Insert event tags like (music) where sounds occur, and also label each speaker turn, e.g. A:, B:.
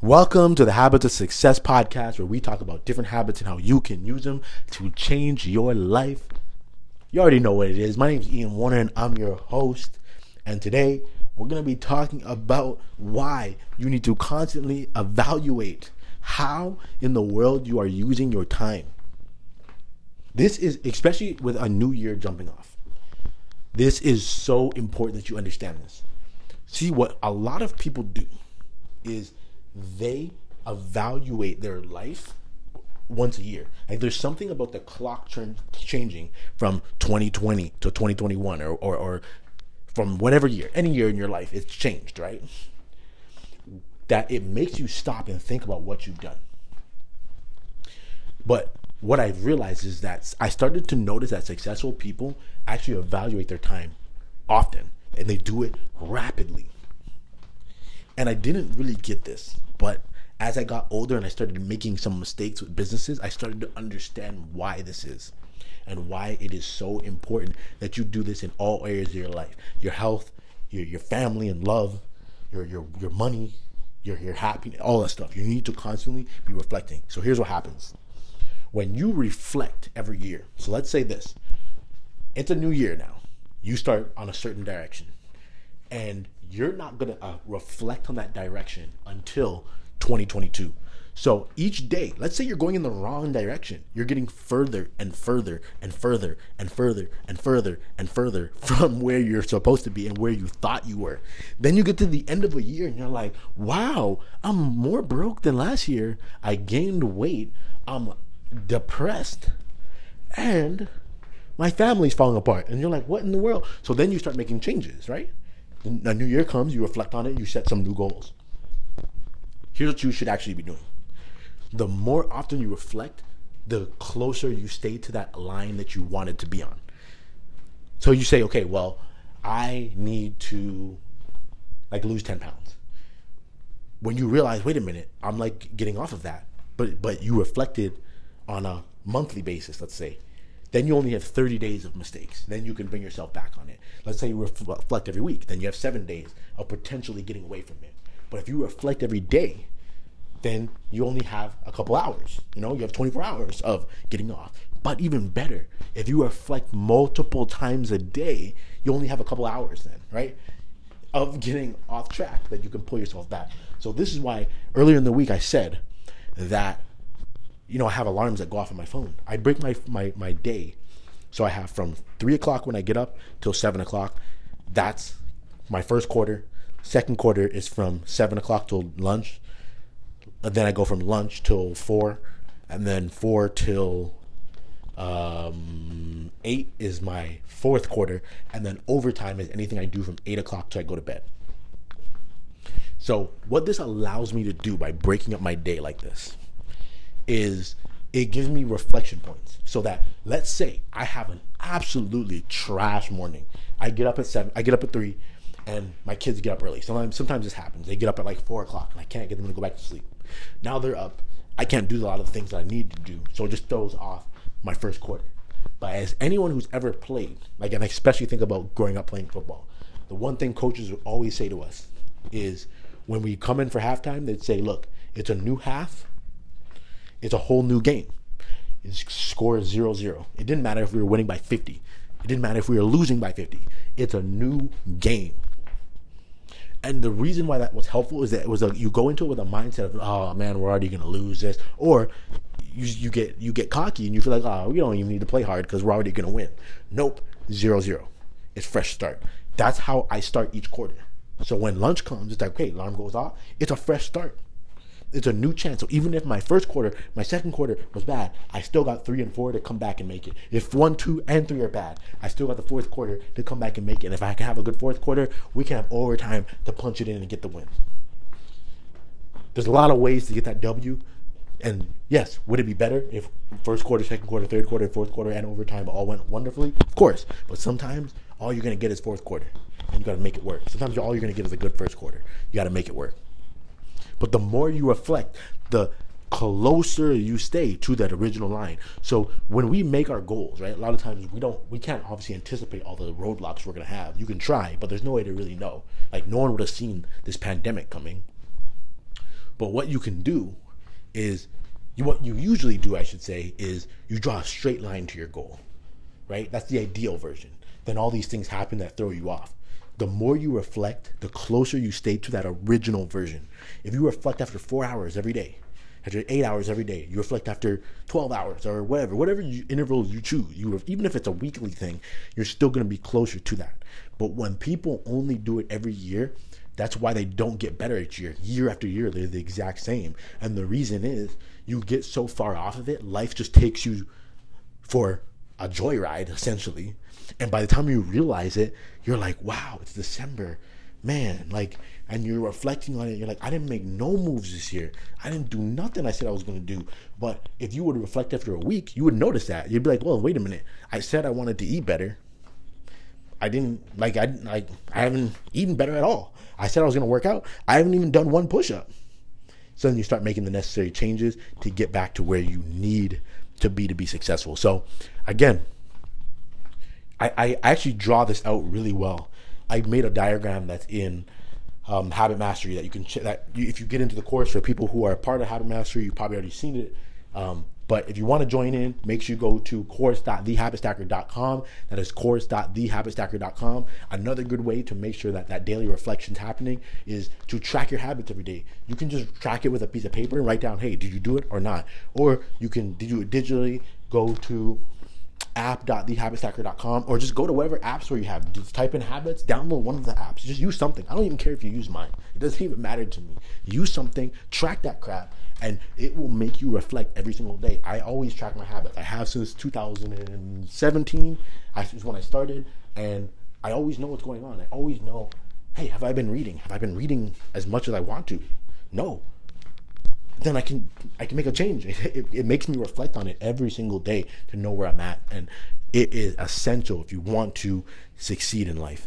A: Welcome to the Habits of Success podcast, where we talk about different habits and how you can use them to change your life. You already know what it is. My name is Ian Warner, and I'm your host. And today, we're going to be talking about why you need to constantly evaluate how in the world you are using your time. This is especially with a new year jumping off. This is so important that you understand this. See, what a lot of people do is they evaluate their life once a year. Like there's something about the clock turn, changing from 2020 to 2021 or, or, or from whatever year, any year in your life, it's changed, right? That it makes you stop and think about what you've done. But what I've realized is that I started to notice that successful people actually evaluate their time often and they do it rapidly. And I didn't really get this, but as I got older and I started making some mistakes with businesses, I started to understand why this is and why it is so important that you do this in all areas of your life. Your health, your your family and love, your your your money, your your happiness, all that stuff. You need to constantly be reflecting. So here's what happens. When you reflect every year. So let's say this. It's a new year now. You start on a certain direction. And you're not going to uh, reflect on that direction until 2022. So each day, let's say you're going in the wrong direction, you're getting further and further and further and further and further and further (laughs) from where you're supposed to be and where you thought you were. Then you get to the end of a year and you're like, wow, I'm more broke than last year. I gained weight. I'm depressed. And my family's falling apart. And you're like, what in the world? So then you start making changes, right? A new year comes, you reflect on it, you set some new goals. Here's what you should actually be doing. The more often you reflect, the closer you stay to that line that you wanted to be on. So you say, okay, well, I need to like lose 10 pounds. When you realize, wait a minute, I'm like getting off of that. But but you reflected on a monthly basis, let's say. Then you only have 30 days of mistakes. Then you can bring yourself back on it. Let's say you reflect every week. Then you have seven days of potentially getting away from it. But if you reflect every day, then you only have a couple hours. You know, you have 24 hours of getting off. But even better, if you reflect multiple times a day, you only have a couple hours then, right? Of getting off track that you can pull yourself back. So this is why earlier in the week I said that you know, I have alarms that go off on my phone. I break my my my day, so I have from three o'clock when I get up till seven o'clock. That's my first quarter. Second quarter is from seven o'clock till lunch. And then I go from lunch till four, and then four till um, eight is my fourth quarter, and then overtime is anything I do from eight o'clock till I go to bed. So, what this allows me to do by breaking up my day like this is it gives me reflection points so that let's say I have an absolutely trash morning. I get up at seven, I get up at three, and my kids get up early. Sometimes sometimes this happens. They get up at like four o'clock and I can't get them to go back to sleep. Now they're up. I can't do a lot of the things that I need to do. So it just throws off my first quarter. But as anyone who's ever played, like and I especially think about growing up playing football, the one thing coaches always say to us is when we come in for halftime, they'd say, look, it's a new half it's a whole new game. It's score 0 0. It didn't matter if we were winning by 50. It didn't matter if we were losing by 50. It's a new game. And the reason why that was helpful is that it was a, you go into it with a mindset of oh man we're already gonna lose this or you, you get you get cocky and you feel like oh we don't even need to play hard because we're already gonna win. Nope, zero zero. It's fresh start. That's how I start each quarter. So when lunch comes, it's like okay, alarm goes off. It's a fresh start it's a new chance. So even if my first quarter, my second quarter was bad, I still got three and four to come back and make it. If one, two, and three are bad, I still got the fourth quarter to come back and make it. And if I can have a good fourth quarter, we can have overtime to punch it in and get the win. There's a lot of ways to get that W. And yes, would it be better if first quarter, second quarter, third quarter, fourth quarter, and overtime all went wonderfully? Of course. But sometimes all you're going to get is fourth quarter. And you got to make it work. Sometimes all you're going to get is a good first quarter. You got to make it work. But the more you reflect, the closer you stay to that original line. So when we make our goals, right? A lot of times we don't we can't obviously anticipate all the roadblocks we're gonna have. You can try, but there's no way to really know. Like no one would have seen this pandemic coming. But what you can do is what you usually do, I should say, is you draw a straight line to your goal, right? That's the ideal version. Then all these things happen that throw you off. The more you reflect, the closer you stay to that original version. If you reflect after four hours every day, after eight hours every day, you reflect after 12 hours or whatever, whatever you, intervals you choose, you even if it's a weekly thing, you're still going to be closer to that. But when people only do it every year, that's why they don't get better each year. Year after year, they're the exact same. And the reason is you get so far off of it, life just takes you for a joyride, essentially. And by the time you realize it, you're like, wow, it's December. Man, like, and you're reflecting on it. You're like, I didn't make no moves this year. I didn't do nothing I said I was to do. But if you would reflect after a week, you would notice that. You'd be like, well, wait a minute. I said I wanted to eat better. I didn't like I like I haven't eaten better at all. I said I was to work out. I haven't even done one push up. So then you start making the necessary changes to get back to where you need to be to be successful. So again, I, I actually draw this out really well. I made a diagram that's in um, Habit Mastery that you can ch- that you, if you get into the course for people who are part of Habit Mastery, you've probably already seen it. Um, but if you want to join in, make sure you go to course.thehabitstacker.com. That is course.thehabitstacker.com. Another good way to make sure that that daily reflection is happening is to track your habits every day. You can just track it with a piece of paper and write down, hey, did you do it or not? Or you can do it digitally, go to app.thehabitstacker.com or just go to whatever app store you have. Just type in habits, download one of the apps. Just use something. I don't even care if you use mine. It doesn't even matter to me. Use something, track that crap, and it will make you reflect every single day. I always track my habits. I have since 2017. I is when I started, and I always know what's going on. I always know, hey, have I been reading? Have I been reading as much as I want to? No. Then I can I can make a change. (laughs) It, it, it makes me reflect on it every single day to know where I'm at, and it is essential if you want to succeed in life.